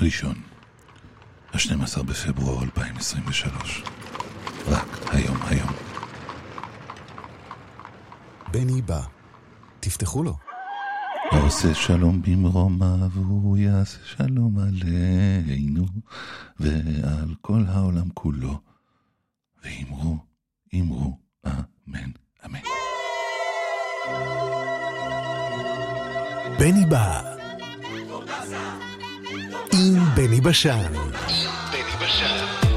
ראשון, ה-12 בפברואר 2023. רק היום היום. בני בא. תפתחו לו. עושה שלום במרומיו, הוא יעשה שלום עלינו ועל כל העולם כולו. ואמרו, אמרו, אמן, אמן. בני בא. עם בני בשן. עם בני בשן.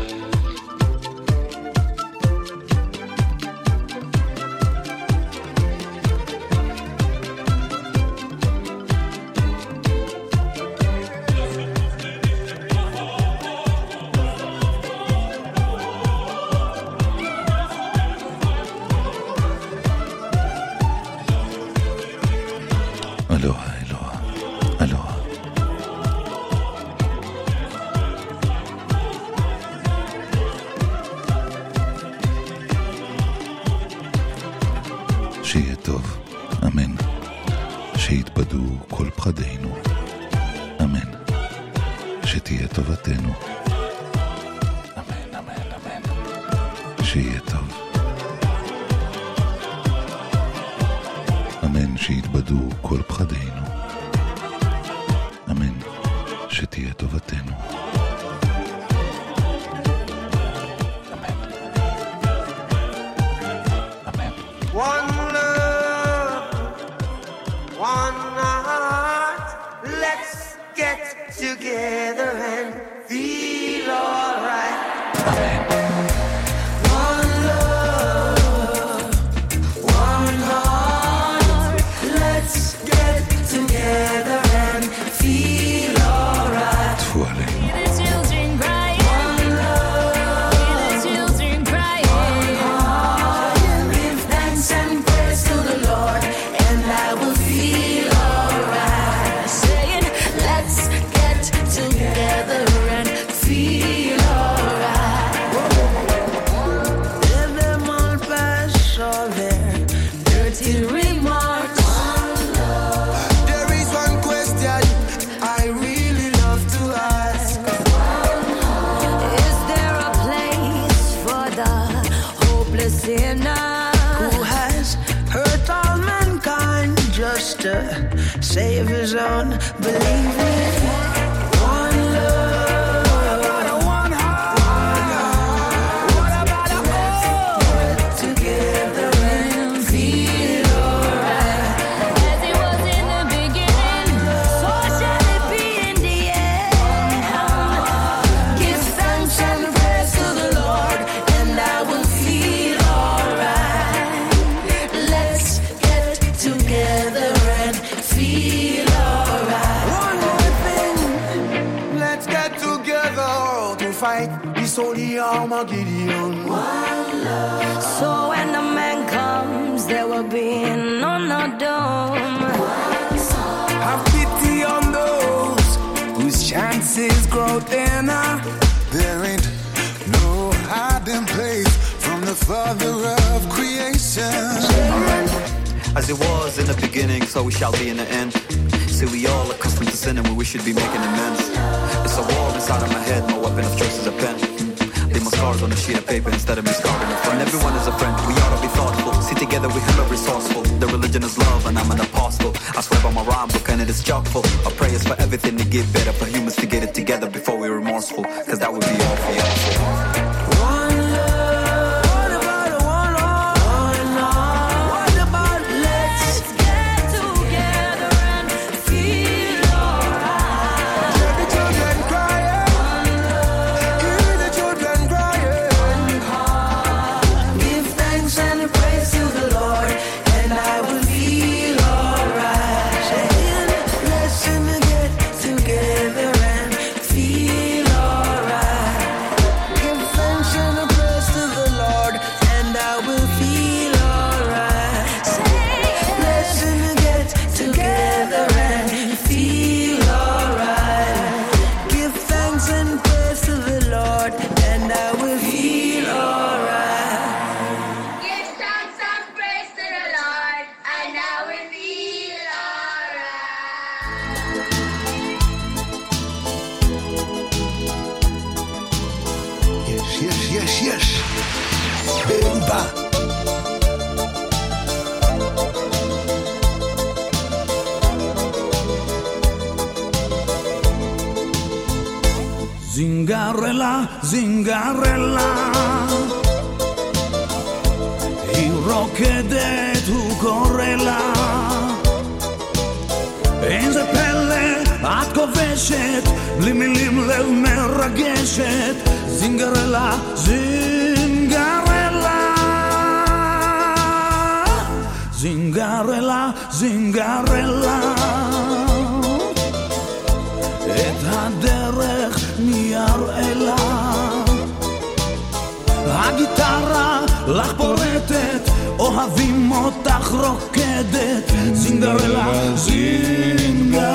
my head. My weapon of choice is a pen. Leave my scars on a sheet of paper instead of me scarring in a friend. Everyone is a friend. We ought to be thoughtful. See, together we have a resourceful. The religion is love, and I'm an apostle. I swear by my rhyme book, and it is chock full. Our prayers for everything to get better, for humans to get it together before we're remorseful. Cause that would ומרגשת, זינגרלה, זינגרלה. זינגרלה, זינגרלה. את הדרך מי יראה הגיטרה לך פורטת, אוהבים אותך רוקדת, זינגרלה, זינגרלה.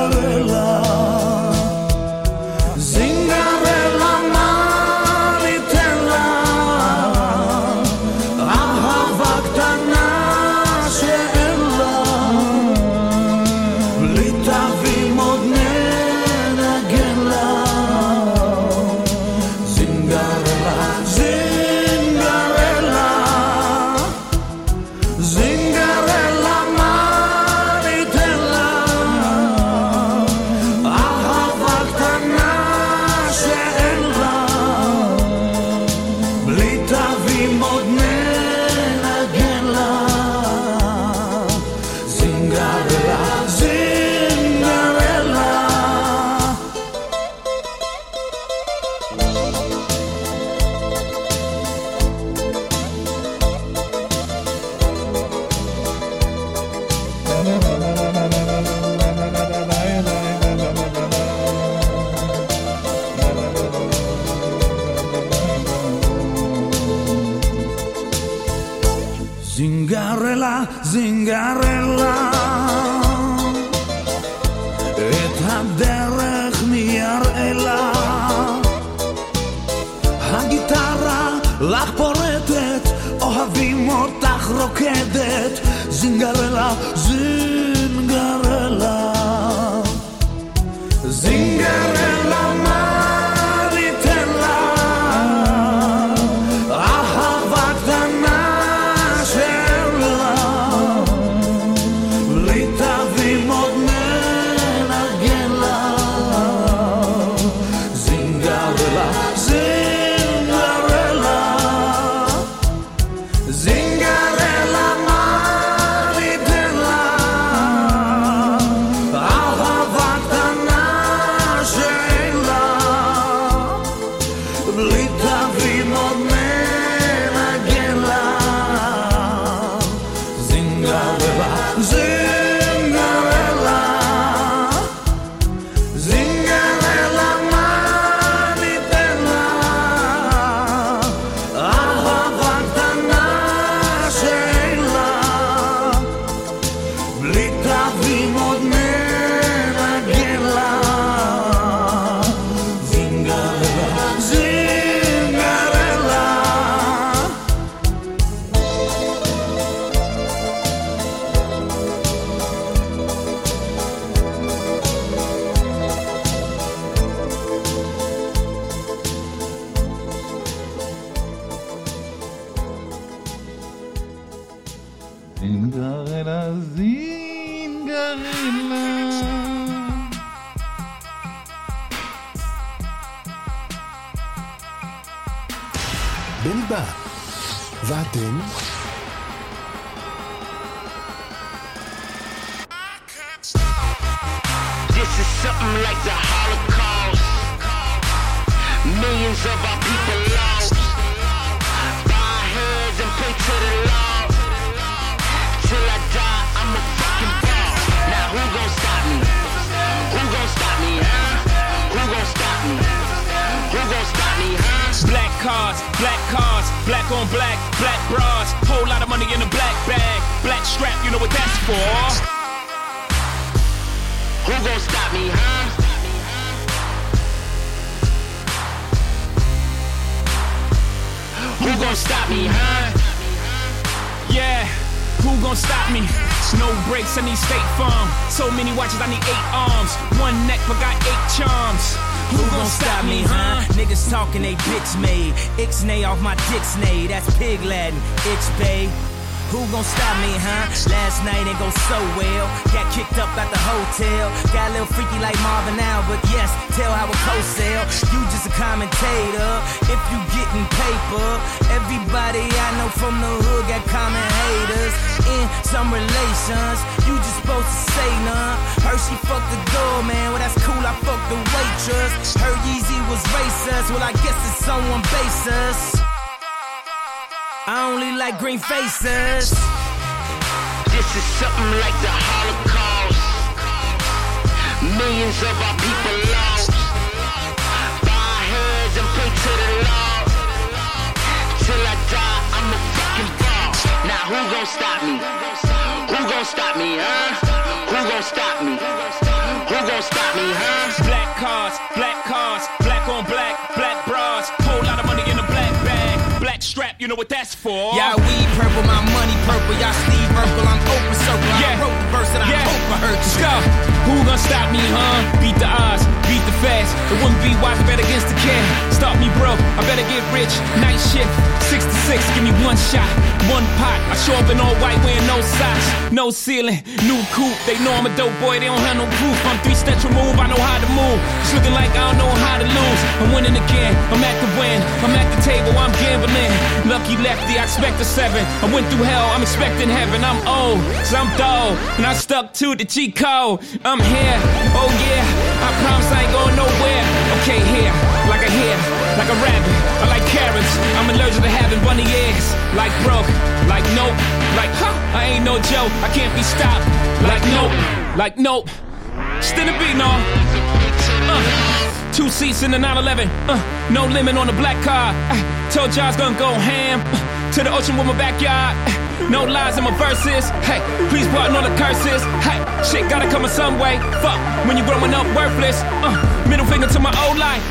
Black on black, black bras, whole lot of money in a black bag, black strap, you know what that's for. Who gon' stop me, huh? Who gon' stop me, huh? Yeah, who gon' stop me? No breaks I need state farm. So many watches, I need eight arms. One neck, but got eight charms. Who gon' stop me, huh? Niggas talking they bitch made. Ixnay off my dick snay. That's pig Latin. Itch bay. Who gon' stop me, huh? Last night ain't go so well. Got kicked up at the hotel. Got a little freaky like Marvin now, but yes, tell how a co-sell. You just a commentator. If you getting paper, everybody I know from the hood got common haters. In some relations, you just supposed to say none. Heard she fucked the door, man. well that's cool. I fucked the waitress. Heard Yeezy was racist, well I guess it's someone basis. I only like green faces. This is something like the Holocaust. Millions of our people lost. Bow heads and pray to the Lord. Till I die, I'm a fucking boss. Now who gon' stop me? Who gon' stop me, huh? Who gon' stop me? Who gon' stop me, huh? Black cars, black cars, black You know what that's for. Yeah, we purple, my money purple. Y'all Steve Urkel, I'm open circle. I Yeah. wrote the verse and I Yeah. hope I heard you. Who gonna stop me, huh? Beat the odds, beat the fast. It wouldn't be wise to bet against the kid. Stop me bro. I better get rich. Night shift, six to six, give me one shot, one pot. I show up in all white wearing no socks, no ceiling, new coupe. They know I'm a dope boy, they don't have no proof. I'm three steps removed, I know how to move. It's looking like I don't know how to lose. I'm winning again, I'm at the win. I'm at the table, I'm gambling. Lucky lefty, I expect a seven. I went through hell, I'm expecting heaven. I'm old, so I'm dull, and I stuck to the G code. I'm here, oh yeah. I promise I ain't going nowhere. Okay, here, like a hair, like a rabbit. I like carrots. I'm allergic to having bunny ears. Like broke, like nope, like huh. I ain't no joke. I can't be stopped. Like nope, like nope. Still a beat, no. Uh, two seats in the 911. Uh, no limit on the black car. Uh, I was gonna go ham. Uh, to the ocean with my backyard. Uh, no lies in my verses. Hey, please pardon all the curses. Hey, shit gotta come in some way. Fuck, when you growing up worthless. Uh, middle finger to my old life.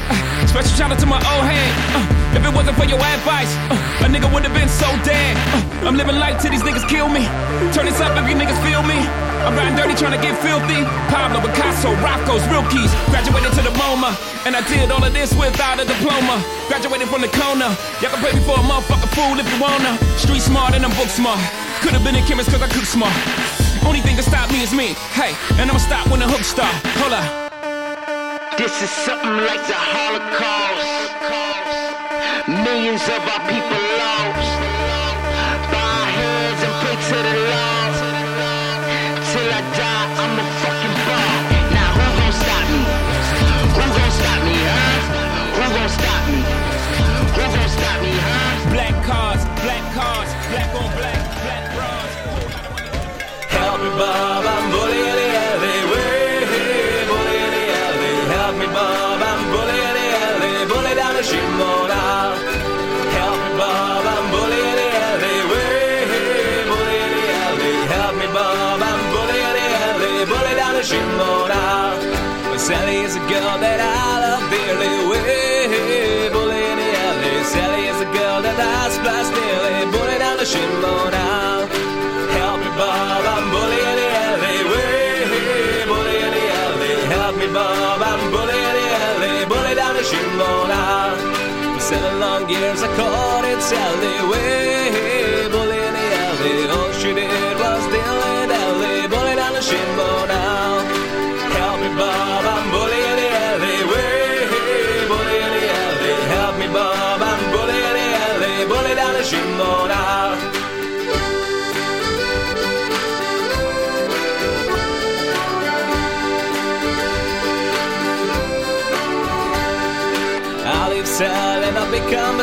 Special shout out to my old head. Uh, if it wasn't for your advice, uh, a nigga would have been so dead. Uh, I'm living life till these niggas kill me. Turn this up if you niggas feel me. I'm riding dirty trying to get filthy. Pablo Picasso, Rocco's, real keys. Graduated to the MoMA, and I did all of this without a diploma. Graduated from the corner. Y'all can pay me for a motherfucking fool if you wanna. Street smart and I'm book smart. Could have been a chemist cause I cook smart. Only thing that stop me is me. Hey, and I'ma stop when the hook start. Hold up. This is something like the Holocaust. Millions of our people lost. Bow our heads and pray to the Lord. Till I die, I'm a fucking ball. Now who gon' stop me? Who gon' stop me, huh? Who gon' stop me? Who gon' stop me, huh? Black cars, black cars, black on black, black money. Help me, Help me, Bob, I'm bullying the alley. Bully down the Shinbone Al. Help me, Bob, I'm bullying the alleyway. Bullying the alley. Help me, Bob, I'm bullying the alley. Bully down the Shinbone Al. But Sally is a girl that I love dearly. Way, bullying the alley. Sally is a girl that I splash nearly. Bully down the shimona. Help long years I called it Sally.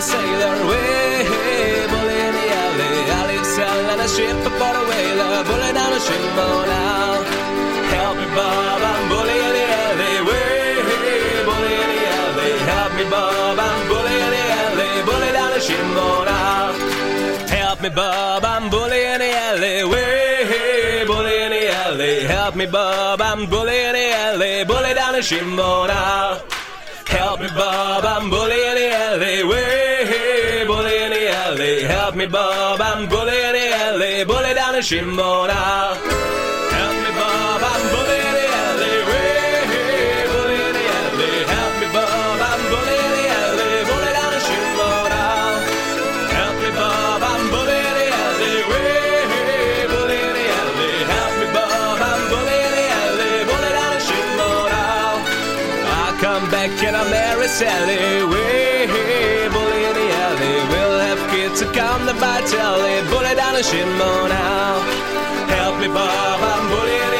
Sailor. Way, bully in the alley. Leave cell and I ship aboard a whaler. Bully down the shipboard oh, now. Help me, Bob, I'm bully the alley. Way, bully in the alley. Help me, Bob, I'm bully the alley. Bully down the shipboard oh, now. Help me, Bob, I'm bully the alley. Way, bully in the alley. Help me, Bob, I'm bully the alley. Bully down the shipboard oh, now. Help me, Bob, I'm bully in the alley alley. Help me, Bob, I'm bully in the alley, bully down the Shinbone Al. Help me, Bob, I'm bully in the alley, hey, hey, bully in the alley. Help me, Bob, I'm bully in the alley, bully down the Shinbone Al. Help me, Bob, I'm bully in the alley, hey, hey, bully in the alley. Help me, Bob, I'm bully in the alley, bully down the Shinbone Al. I come back and I marry Sally, hey to come buy telly. Bully down the shimmo now. Help me, Bob, I'm bully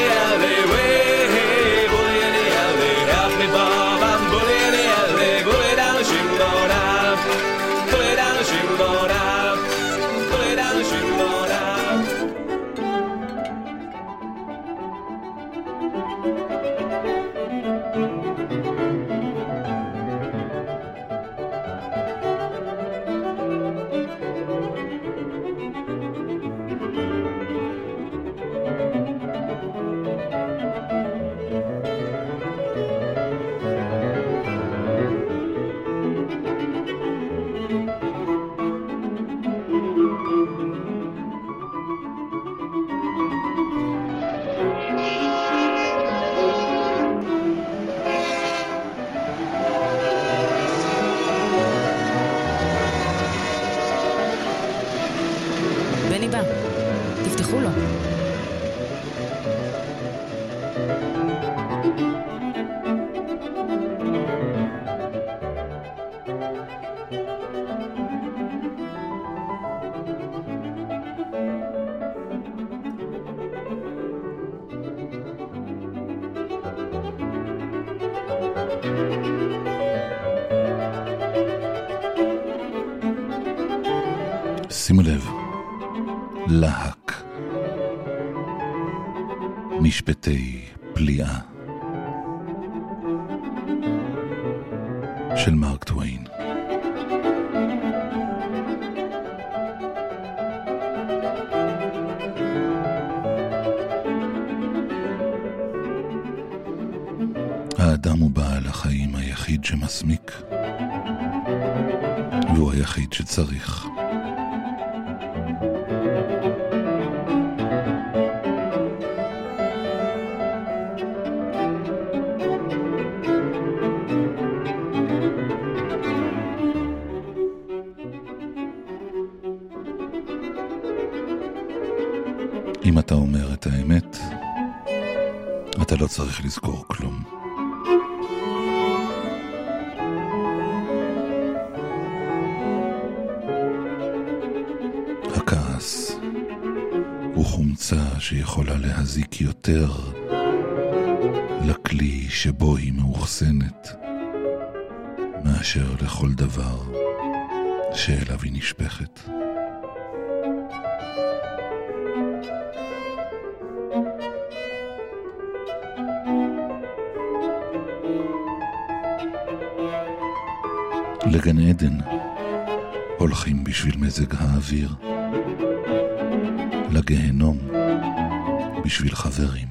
של מרק טוויין. האדם הוא בעל החיים היחיד שמסמיק, והוא היחיד שצריך. צריך לזכור כלום. הכעס הוא חומצה שיכולה להזיק יותר לכלי שבו היא מאוחסנת מאשר לכל דבר שאליו היא נשפכת. לגן עדן הולכים בשביל מזג האוויר, לגיהנום בשביל חברים.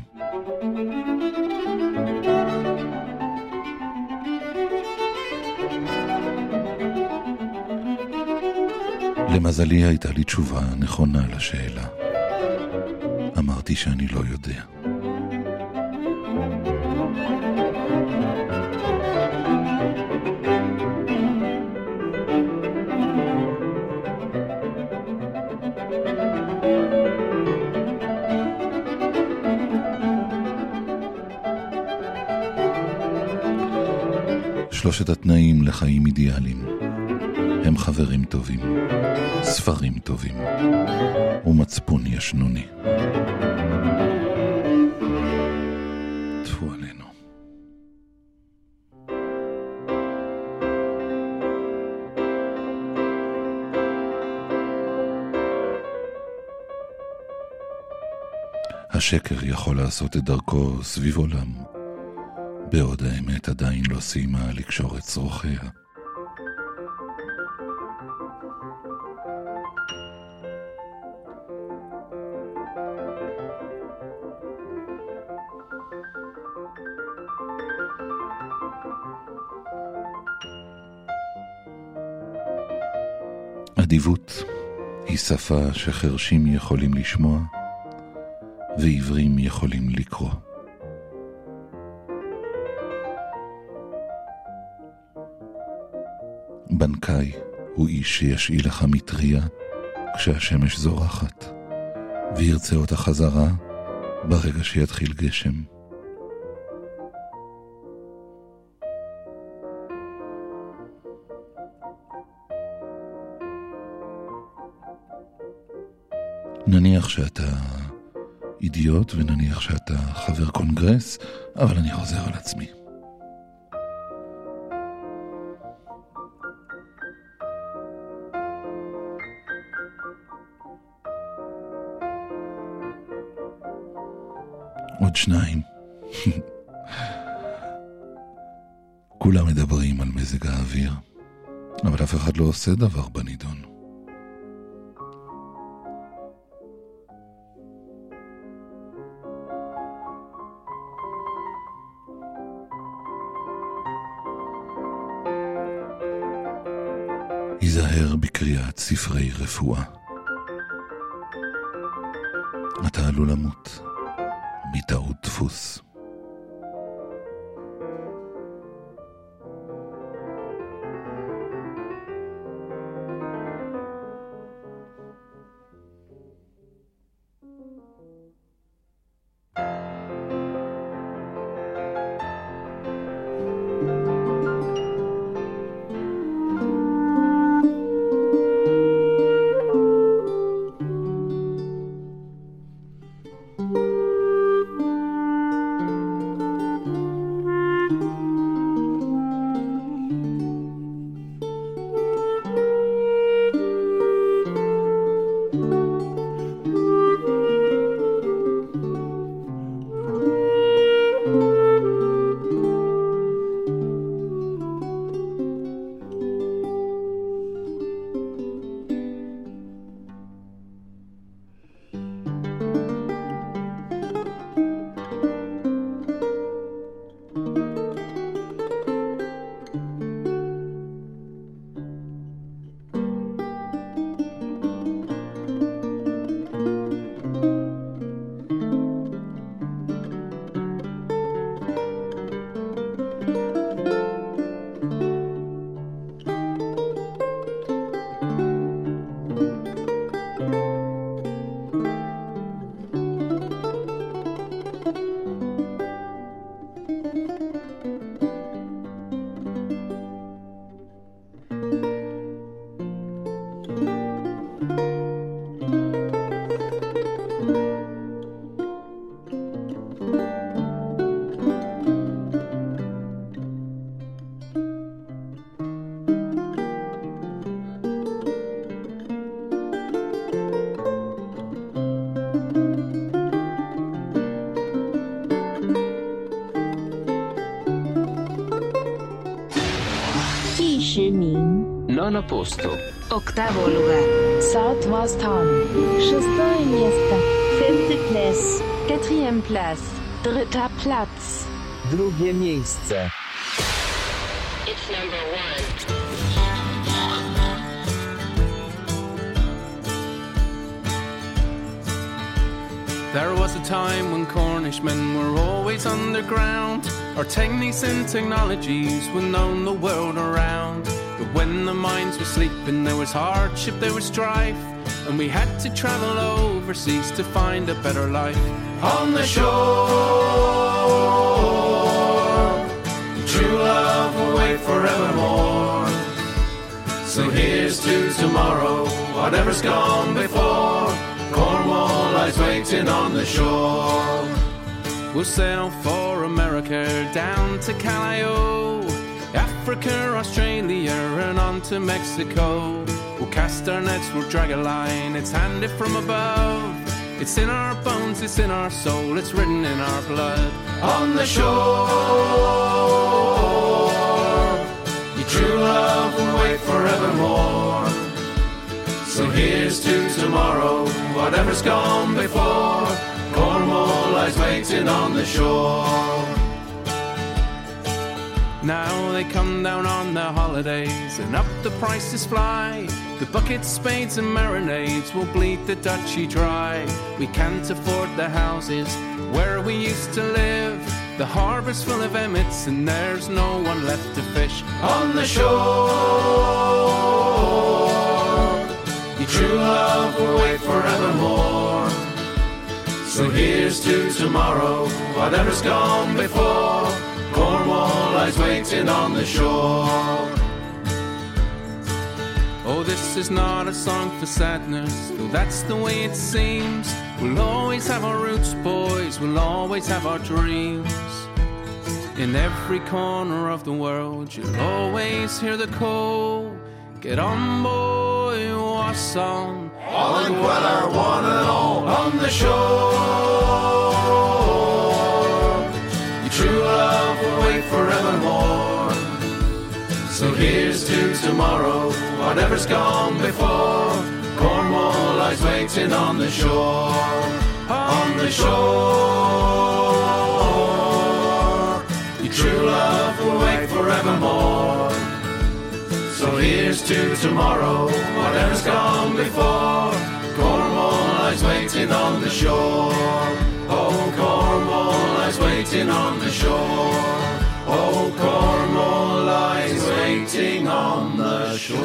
למזלי הייתה לי תשובה נכונה לשאלה. אמרתי שאני לא יודע. שלושת התנאים לחיים אידיאליים. הם חברים טובים, ספרים טובים ומצפון ישנוני. השקר יכול לעשות את דרכו סביב עולם, בעוד האמת עדיין לא סיימה לקשור את צרוכיה. אדיבות היא שפה שחרשים יכולים לשמוע ועיוורים יכולים לקרוא. בנקאי הוא איש שישאיל לך מטריה כשהשמש זורחת, וירצה אותה חזרה ברגע שיתחיל גשם. נניח שאתה אידיוט ונניח שאתה חבר קונגרס, אבל אני חוזר על עצמי. מדברים על מזג האוויר, אבל אף אחד לא עושה דבר בנידון. היזהר בקריאת ספרי רפואה. אתה עלול למות מטעות דפוס. Nono posto. Octavo lugar. Southwest Town. Шестое место. Fifty place. Quatrième place. Dritter Platz. Drugie miejsce. It's number one. There was a time when Cornishmen were always underground. Our techniques and technologies were known the world around. When the mines were sleeping, there was hardship, there was strife. And we had to travel overseas to find a better life. On the shore, true love will wait forevermore. So here's to tomorrow, whatever's gone before. Cornwall lies waiting on the shore. We'll sail for America down to Callao, Africa, Australia, and on to Mexico. We'll cast our nets, we'll drag a line, it's handed from above. It's in our bones, it's in our soul, it's written in our blood. On the shore, your true love will wait forevermore. So here's to tomorrow, whatever's gone before. Cornwall lies waiting on the shore. Now they come down on their holidays and up the prices fly. The buckets, spades, and marinades will bleed the duchy dry. We can't afford the houses where we used to live. The harbor's full of emmets and there's no one left to fish on the shore. Your true love will wait forevermore. So here's to tomorrow, whatever's gone before. Lies waiting on the shore. Oh, this is not a song for sadness, though that's the way it seems. We'll always have our roots, boys, we'll always have our dreams. In every corner of the world, you'll always hear the call. Get on, boy, what's on? All and Queller, one and all on the shore. True love will wait forevermore. So here's to tomorrow, whatever's gone before. Cornwall lies waiting on the shore, on the shore. Your true love will wait forevermore. So here's to tomorrow, whatever's gone before. Cornwall lies waiting on the shore. Oh, Cornwall lies waiting on the shore. Oh, Cornwall lies waiting on the shore.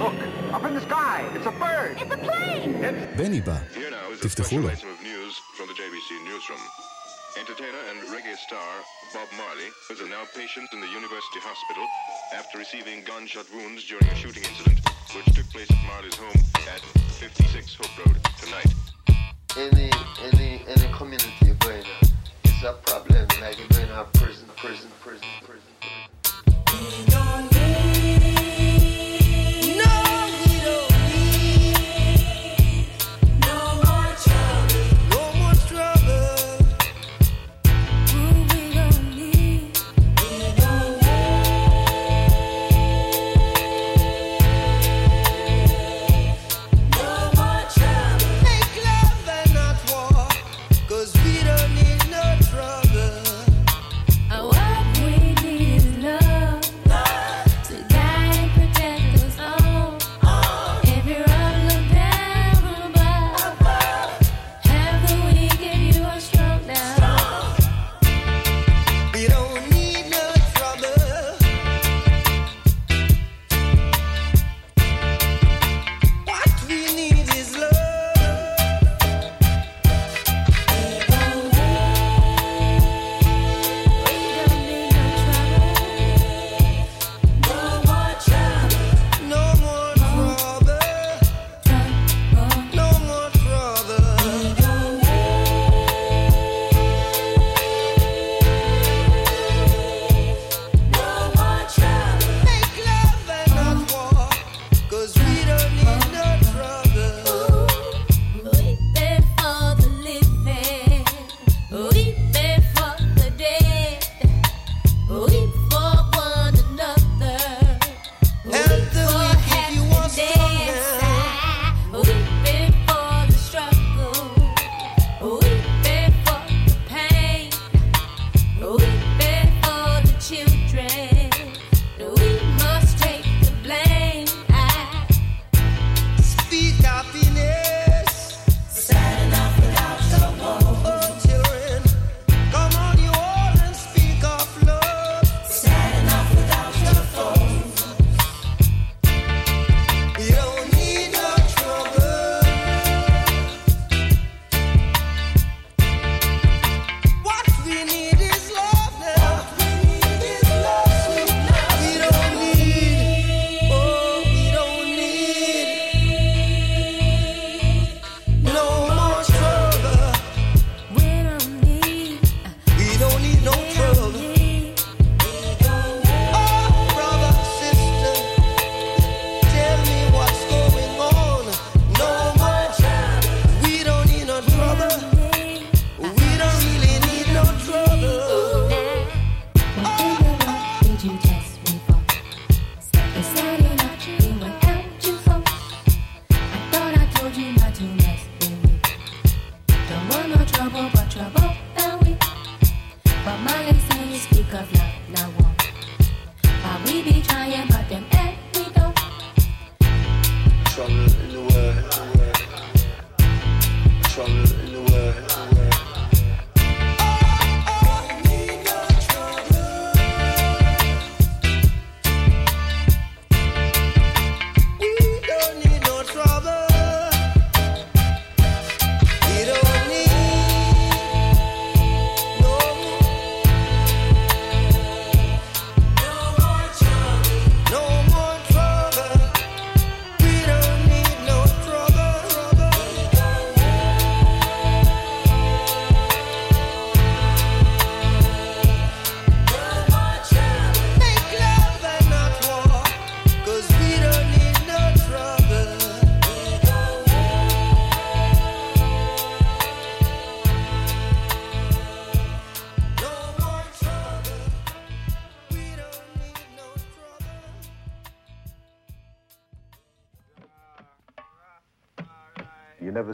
Look, up in the sky, it's a bird. It's a plane. It's... Beniba, Here now is a special item of news from the JBC newsroom. Entertainer and reggae star Bob Marley is a now patient in the university hospital after receiving gunshot wounds during a shooting incident which took place at Marley's home at 56 Hope Road tonight any any any community going on it's a problem. Like going to prison prison prison prison Make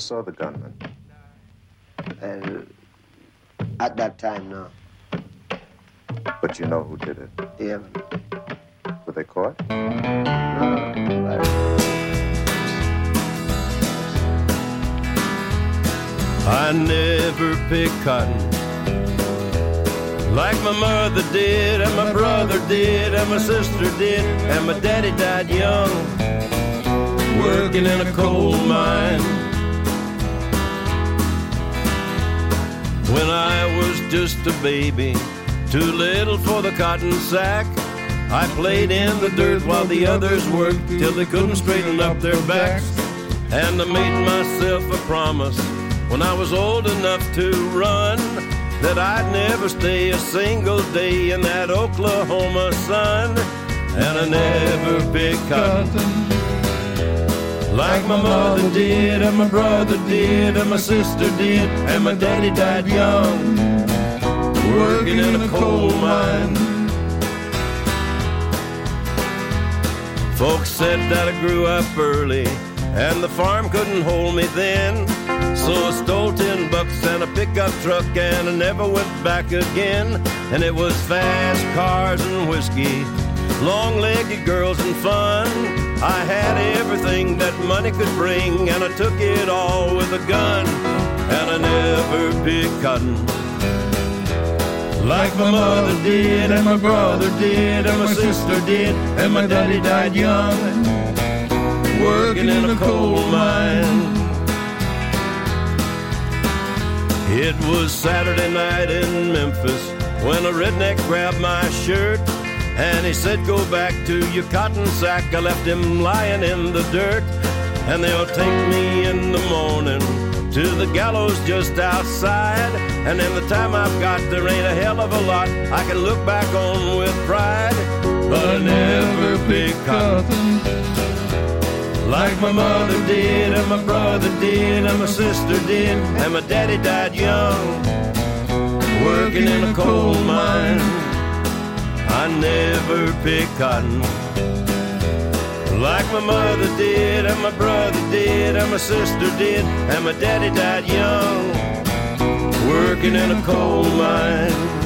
saw the gunman. Well, at that time, no. But you know who did it. Yeah. Were they caught? No. I never pick cotton like my mother did, and my brother did, and my sister did, and my daddy died young, working in a coal mine. When I was just a baby, too little for the cotton sack, I played in the dirt while the others worked till they couldn't straighten up their backs. And I made myself a promise when I was old enough to run that I'd never stay a single day in that Oklahoma sun. And I never picked cotton like my mother did, and my brother did, and my sister did, and my daddy died young, working in a coal mine. Folks said that I grew up early, and the farm couldn't hold me then. So I stole ten bucks and a pickup truck, and I never went back again. And it was fast cars and whiskey, long-legged girls and fun. I had everything that money could bring, and I took it all with a gun. And I never picked cotton like my mother did, and my brother did, and my sister did, and my daddy died young, working in a coal mine. It was Saturday night in Memphis when a redneck grabbed my shirt and he said, Go back to your cotton sack. I left him lying in the dirt, and they'll take me in the morning to the gallows just outside. And in the time I've got, there ain't a hell of a lot I can look back on with pride. But I never picked cotton like my mother did, and my brother did, and my sister did, and my daddy died young, working in a coal mine. I never picked cotton like my mother did, and my brother did, and my sister did, and my daddy died young, working in a coal mine.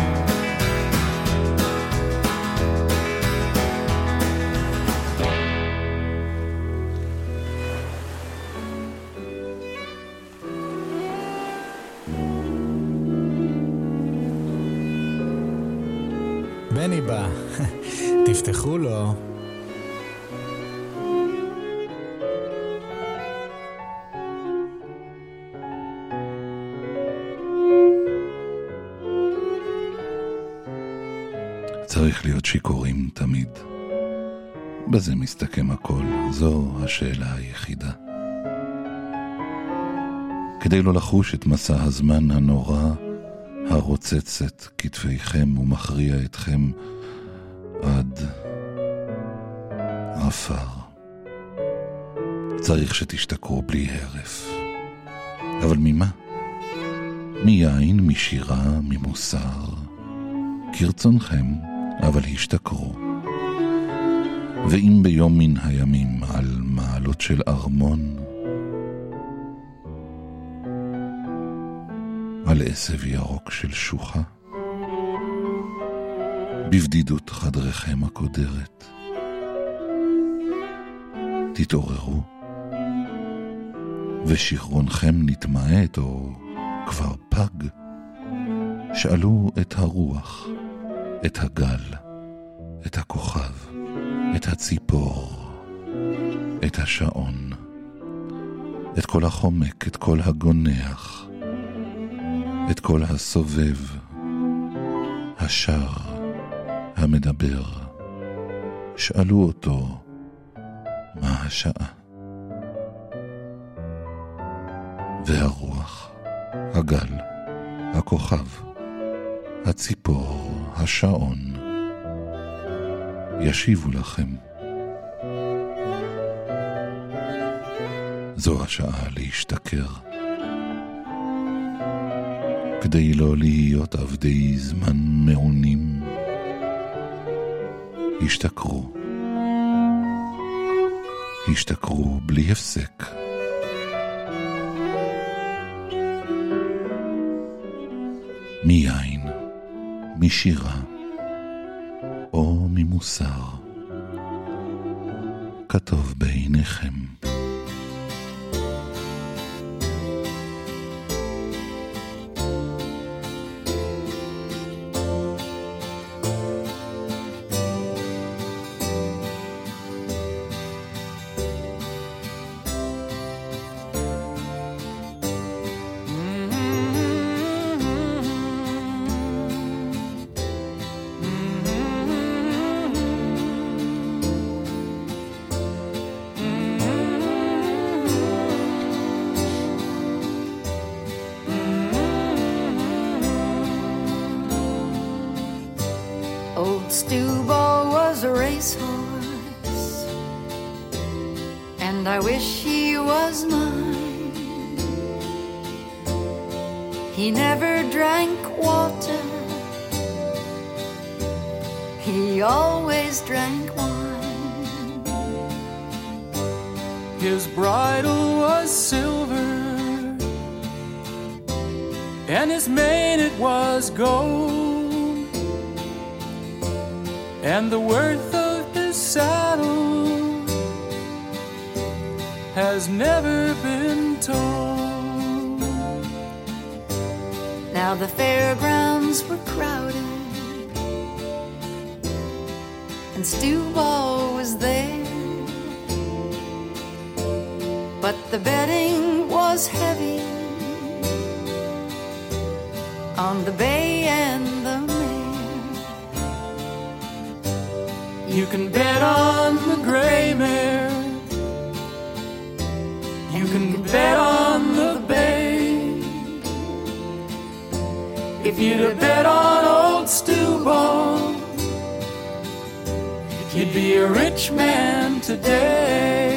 בני בא, תפתחו לו. צריך להיות שיכורים תמיד. בזה מסתכם הכל, זו השאלה היחידה. כדי לא לחוש את מסע הזמן הנורא, הרוצץ את כתפיכם ומכריע אתכם עד עפר. צריך שתשתכרו בלי הרף. אבל ממה? מיין, משירה, ממוסר. כרצונכם, אבל השתכרו. ואם ביום מן הימים על מעלות של ארמון, על עשב ירוק של שוחה, בבדידות חדריכם הקודרת. תתעוררו, ושכרונכם נתמעט או כבר פג. שאלו את הרוח, את הגל, את הכוכב, את הציפור, את השעון, את כל החומק, את כל הגונח, את כל הסובב, השר, המדבר. שאלו אותו, מה השעה? והרוח, הגל, הכוכב, הציפור, השעון, ישיבו לכם. זו השעה להשתכר. כדי לא להיות עבדי זמן מעונים. השתכרו. השתכרו בלי הפסק. מיין, משירה, או ממוסר, כתוב בעיניכם. You can bet on the gray mare. You can bet on the bay. If you'd have bet on old Stewball, you'd be a rich man today.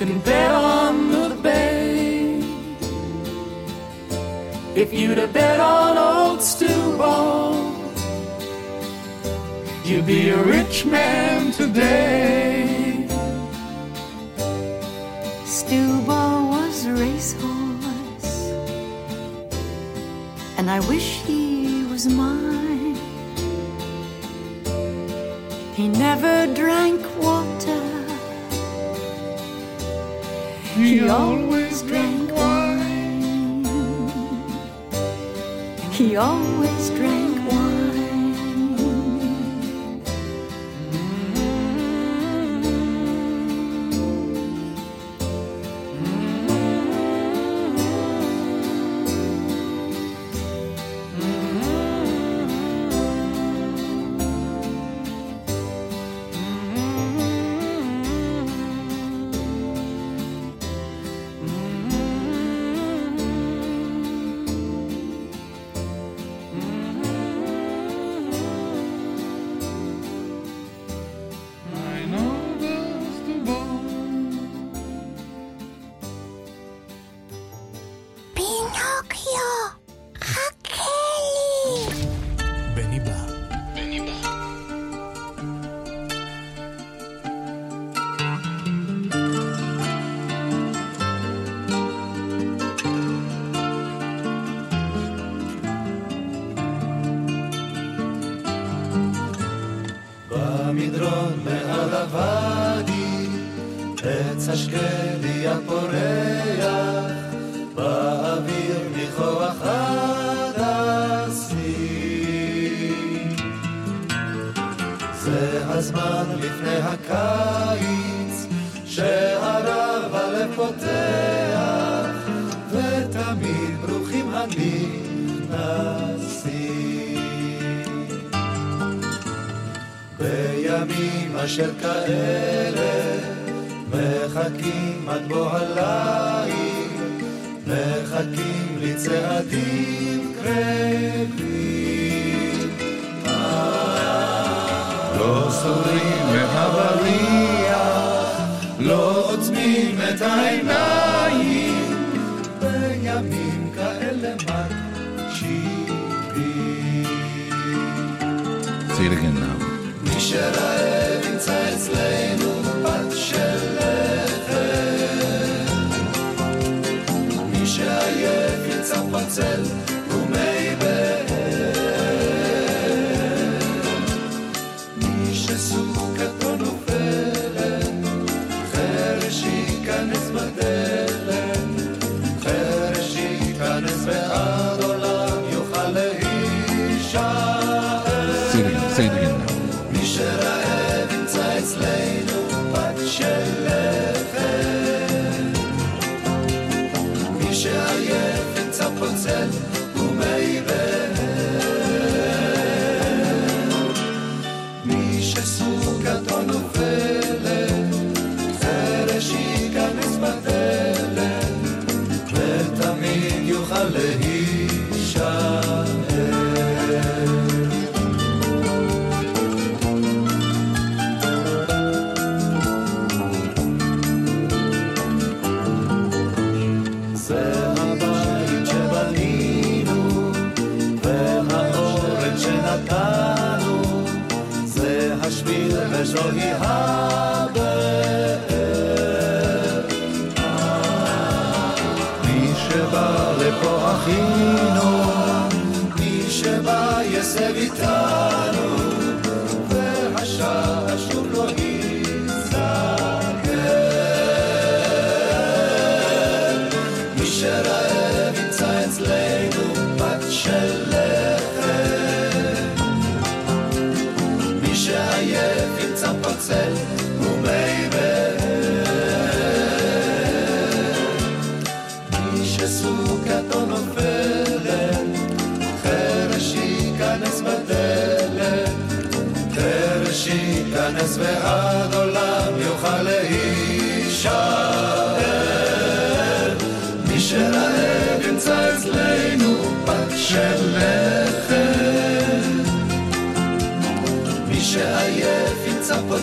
Can bet on the bay. If you'd have bet on old Stewball, you'd be a rich man today. Stewball was a racehorse, and I wish he was mine. He never drank always drank wine. He always drank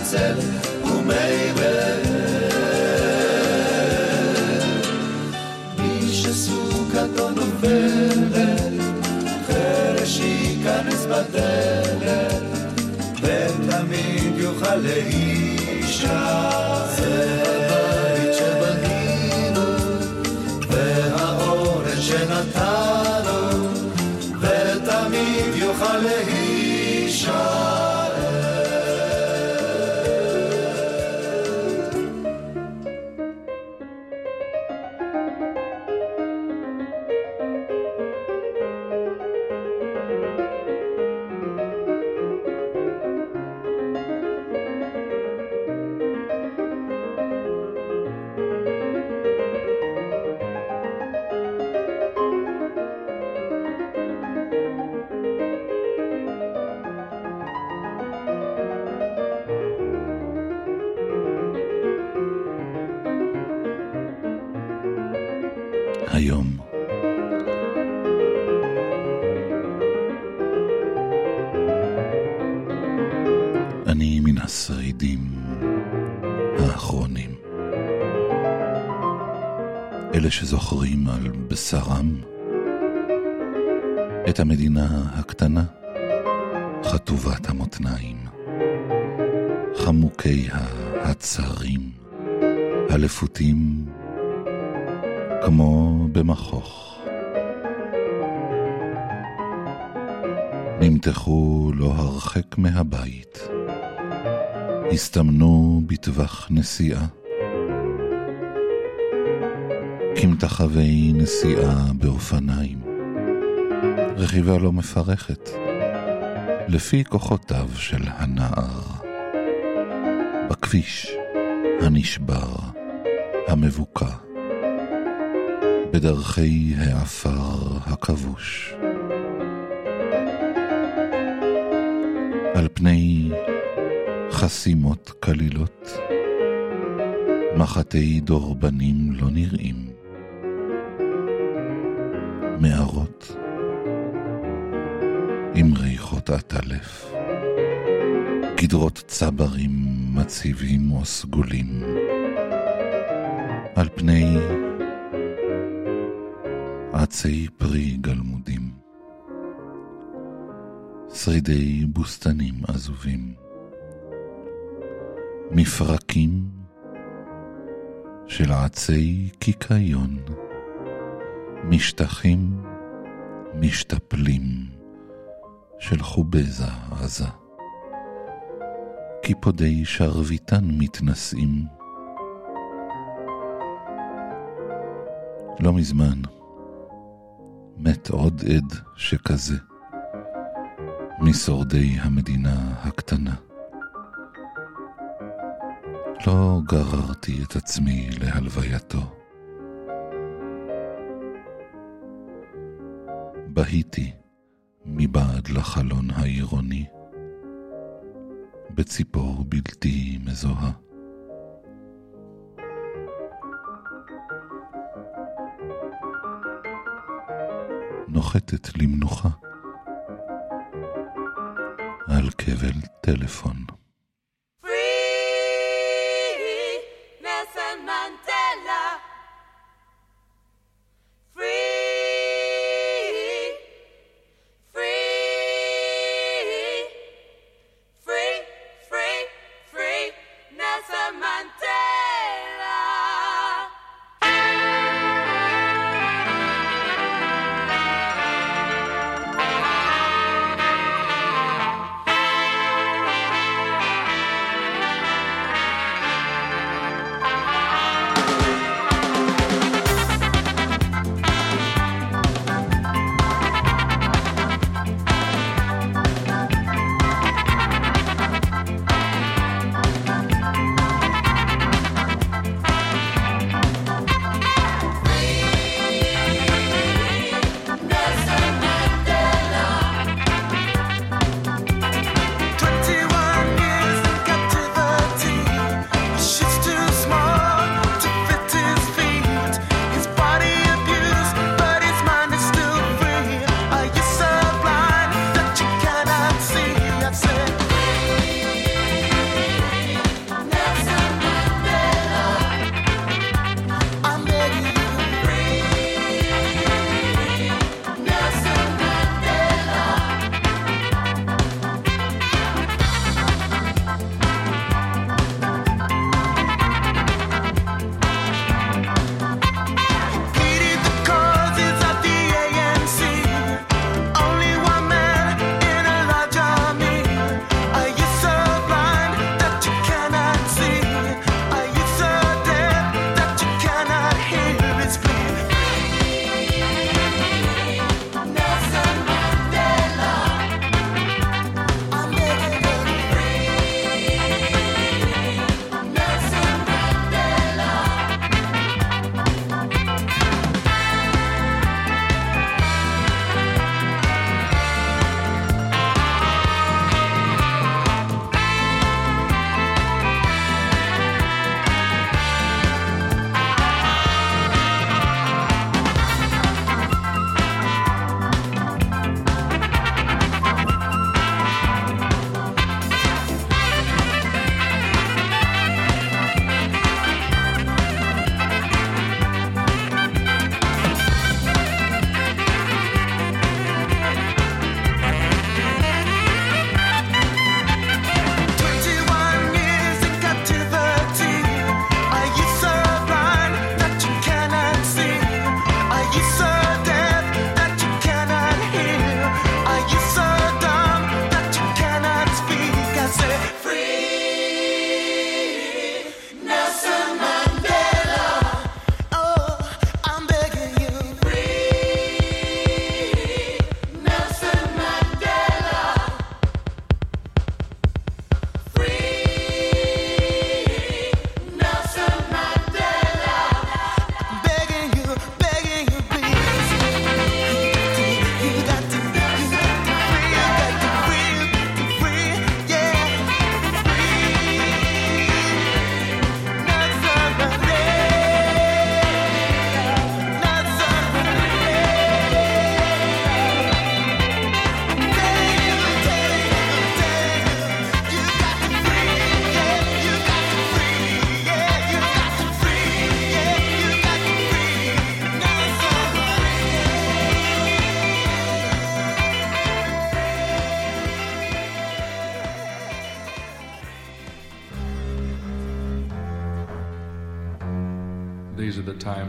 said, may maybe. הסתמנו בטווח נסיעה. כמטחווי נסיעה באופניים. רכיבה לא מפרכת, לפי כוחותיו של הנער. בכביש הנשבר, המבוקע, בדרכי העפר הכבוש. על פני חסימות קלילות. מחטי דורבנים לא נראים. מערות עם ריחות עטלף. גדרות צברים מציבים או סגולים. על פני עצי פרי גלמודים. שרידי בוסתנים עזובים. מפרקים של עצי קיקיון, משטחים משתפלים של חובזה עזה. קיפודי שרביטן מתנשאים. לא מזמן מת עוד עד שכזה משורדי המדינה הקטנה. לא גררתי את עצמי להלווייתו. בהיתי מבעד לחלון העירוני, בציפור בלתי מזוהה. נוחתת למנוחה על כבל טלפון.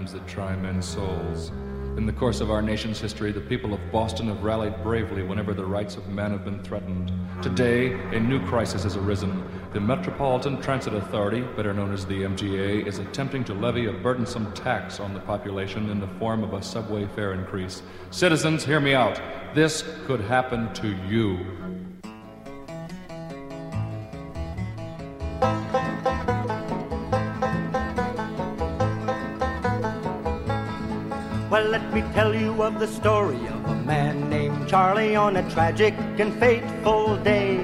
Times that try men's souls. In the course of our nation's history, the people of Boston have rallied bravely whenever the rights of man have been threatened. Today, a new crisis has arisen. The Metropolitan Transit Authority, better known as the MTA, is attempting to levy a burdensome tax on the population in the form of a subway fare increase. Citizens, hear me out. This could happen to you. Well, let me tell you of the story of a man named Charlie on a tragic and fateful day.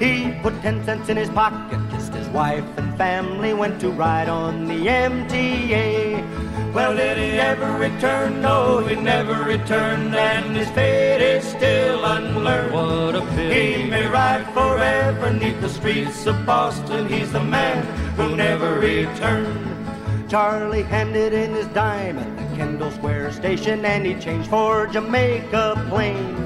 He put ten cents in his pocket, kissed his wife and family, went to ride on the MTA. Well, did he ever return? No, he never returned, and his fate is still unlearned. What a pity. He may ride forever neath the streets of Boston. He's the man who never returned. Charlie handed in his dime at the Kendall Square station and he changed for Jamaica Plain.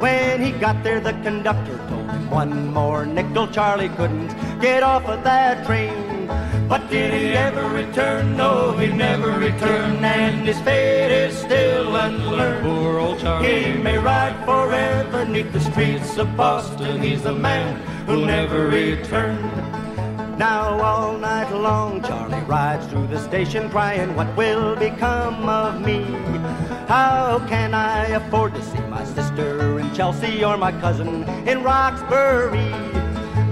When he got there, the conductor told him one more nickel. Charlie couldn't get off of that train. But did he ever return? No, he never returned, and his fate is still unlearned. Poor old Charlie. He may ride forever neath the streets of Boston. He's the man who never returned. Now all night long Charlie rides through the station crying, what will become of me? How can I afford to see my sister in Chelsea or my cousin in Roxbury?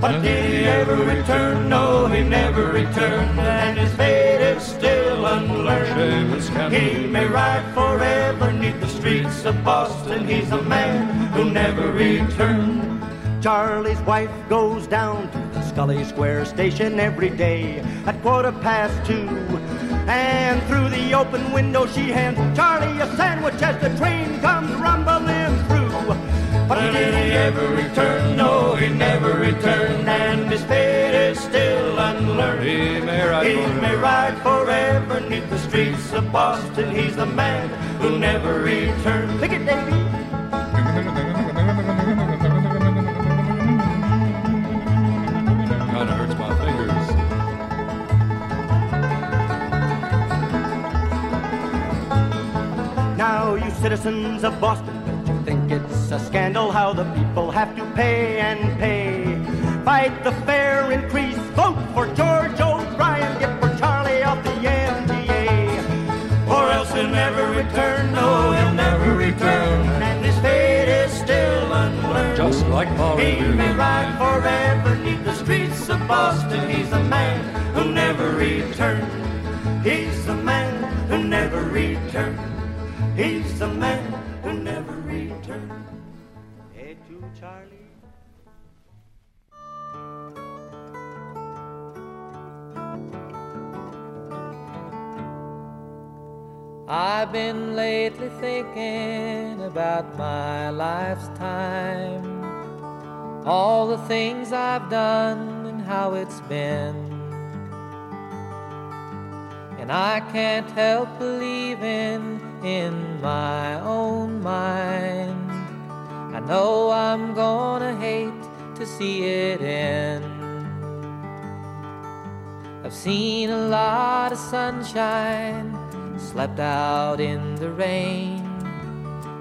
But did he ever return? No, he never returned, and his fate is still unlearned. He may ride forever neath the streets of Boston. He's a man who never returned. Charlie's wife goes down to the Scollay Square station every day at quarter past two. And through the open window she hands Charlie a sandwich as the train comes rumbling through. But did he ever return? No, he never returned, and his fate is still unlearned. He may ride He forever. may ride forever neath the streets of Boston. He's the man who never returned. Pick it, Davy. Citizens of Boston, don't you think it's a scandal how the people have to pay and pay? Fight the fare increase, vote for George O'Brien, get for Charlie off the MTA. Or else he'll never return, no, he'll never return, and his fate is still unlearned. Just like Paul He may ride forever neath the streets of Boston. He's the man who never returned. He's the man who never returned. He's the man who never returned. Hey, to Charlie. I've been lately thinking about my life's time, all the things I've done and how it's been. And I can't help believing in my own mind. I know I'm gonna hate to see it end. I've seen a lot of sunshine, slept out in the rain,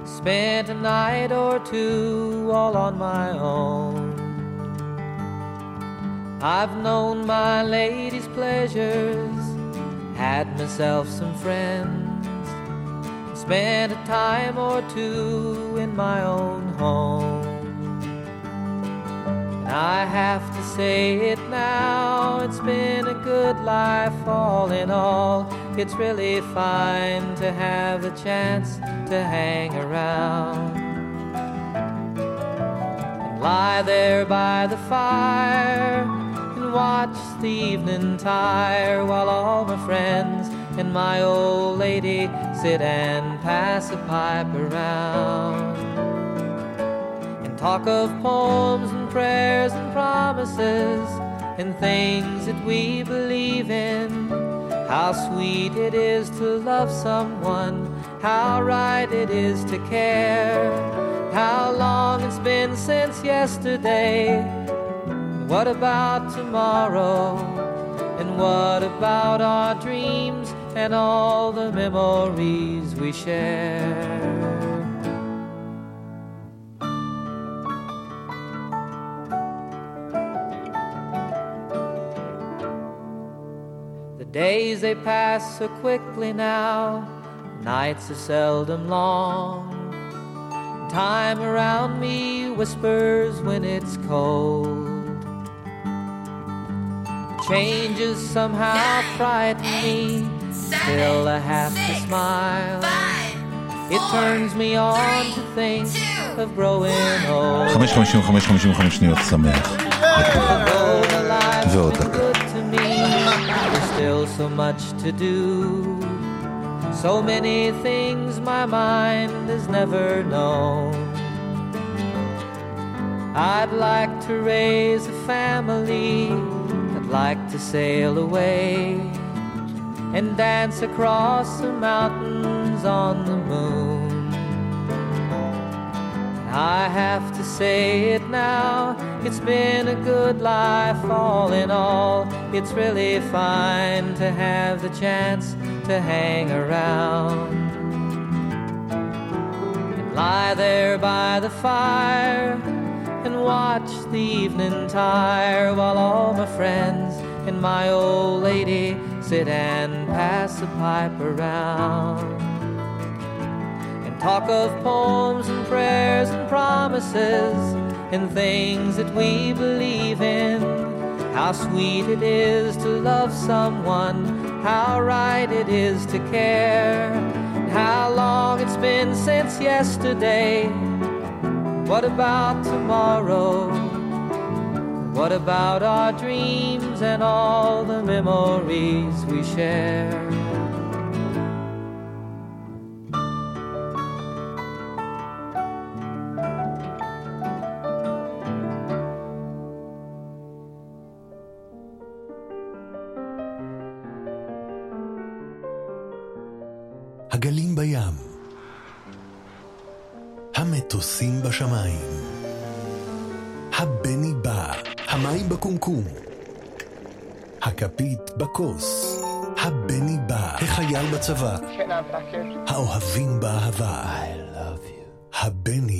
spent a night or two all on my own. I've known my lady's pleasures, had myself some friends, spent a time or two in my own home. And I have to say it now, it's been a good life all in all. It's really fine to have the chance to hang around and lie there by the fire and watch the evening tire while all my friends and my old lady sit and pass a pipe around and talk of poems and prayers and promises and things that we believe in. How sweet it is to love someone, how right it is to care, how long it's been since yesterday. What about tomorrow? And what about our dreams and all the memories we share. The days they pass so quickly now, nights are seldom long. Time around me whispers when it's cold. Changes somehow frighten me, still I have to smile. It turns me on to think of growing old. 5.55 שניות שמח. ועוד דקה. to me. There's still so much to do. So many things my mind has never known. I'd like to raise a family. I'd like to sail away and dance across the mountains on the moon. I have to say it now. It's been a good life, all in all. It's really fine to have the chance to hang around and lie there by the fire and watch the evening tire while all my friends and my old lady sit and pass the pipe around and talk of poems and prayers and promises and things that we believe in. How sweet it is to love someone, how right it is to care, how long it's been since yesterday. What about tomorrow? What about our dreams and all the memories we share? הגלים בים, המטוסים בשמיים, הבני בא, המים בקומקום, הכפית בכוס, הבני בא, החייל בצבא, האוהבים באהבה, הבני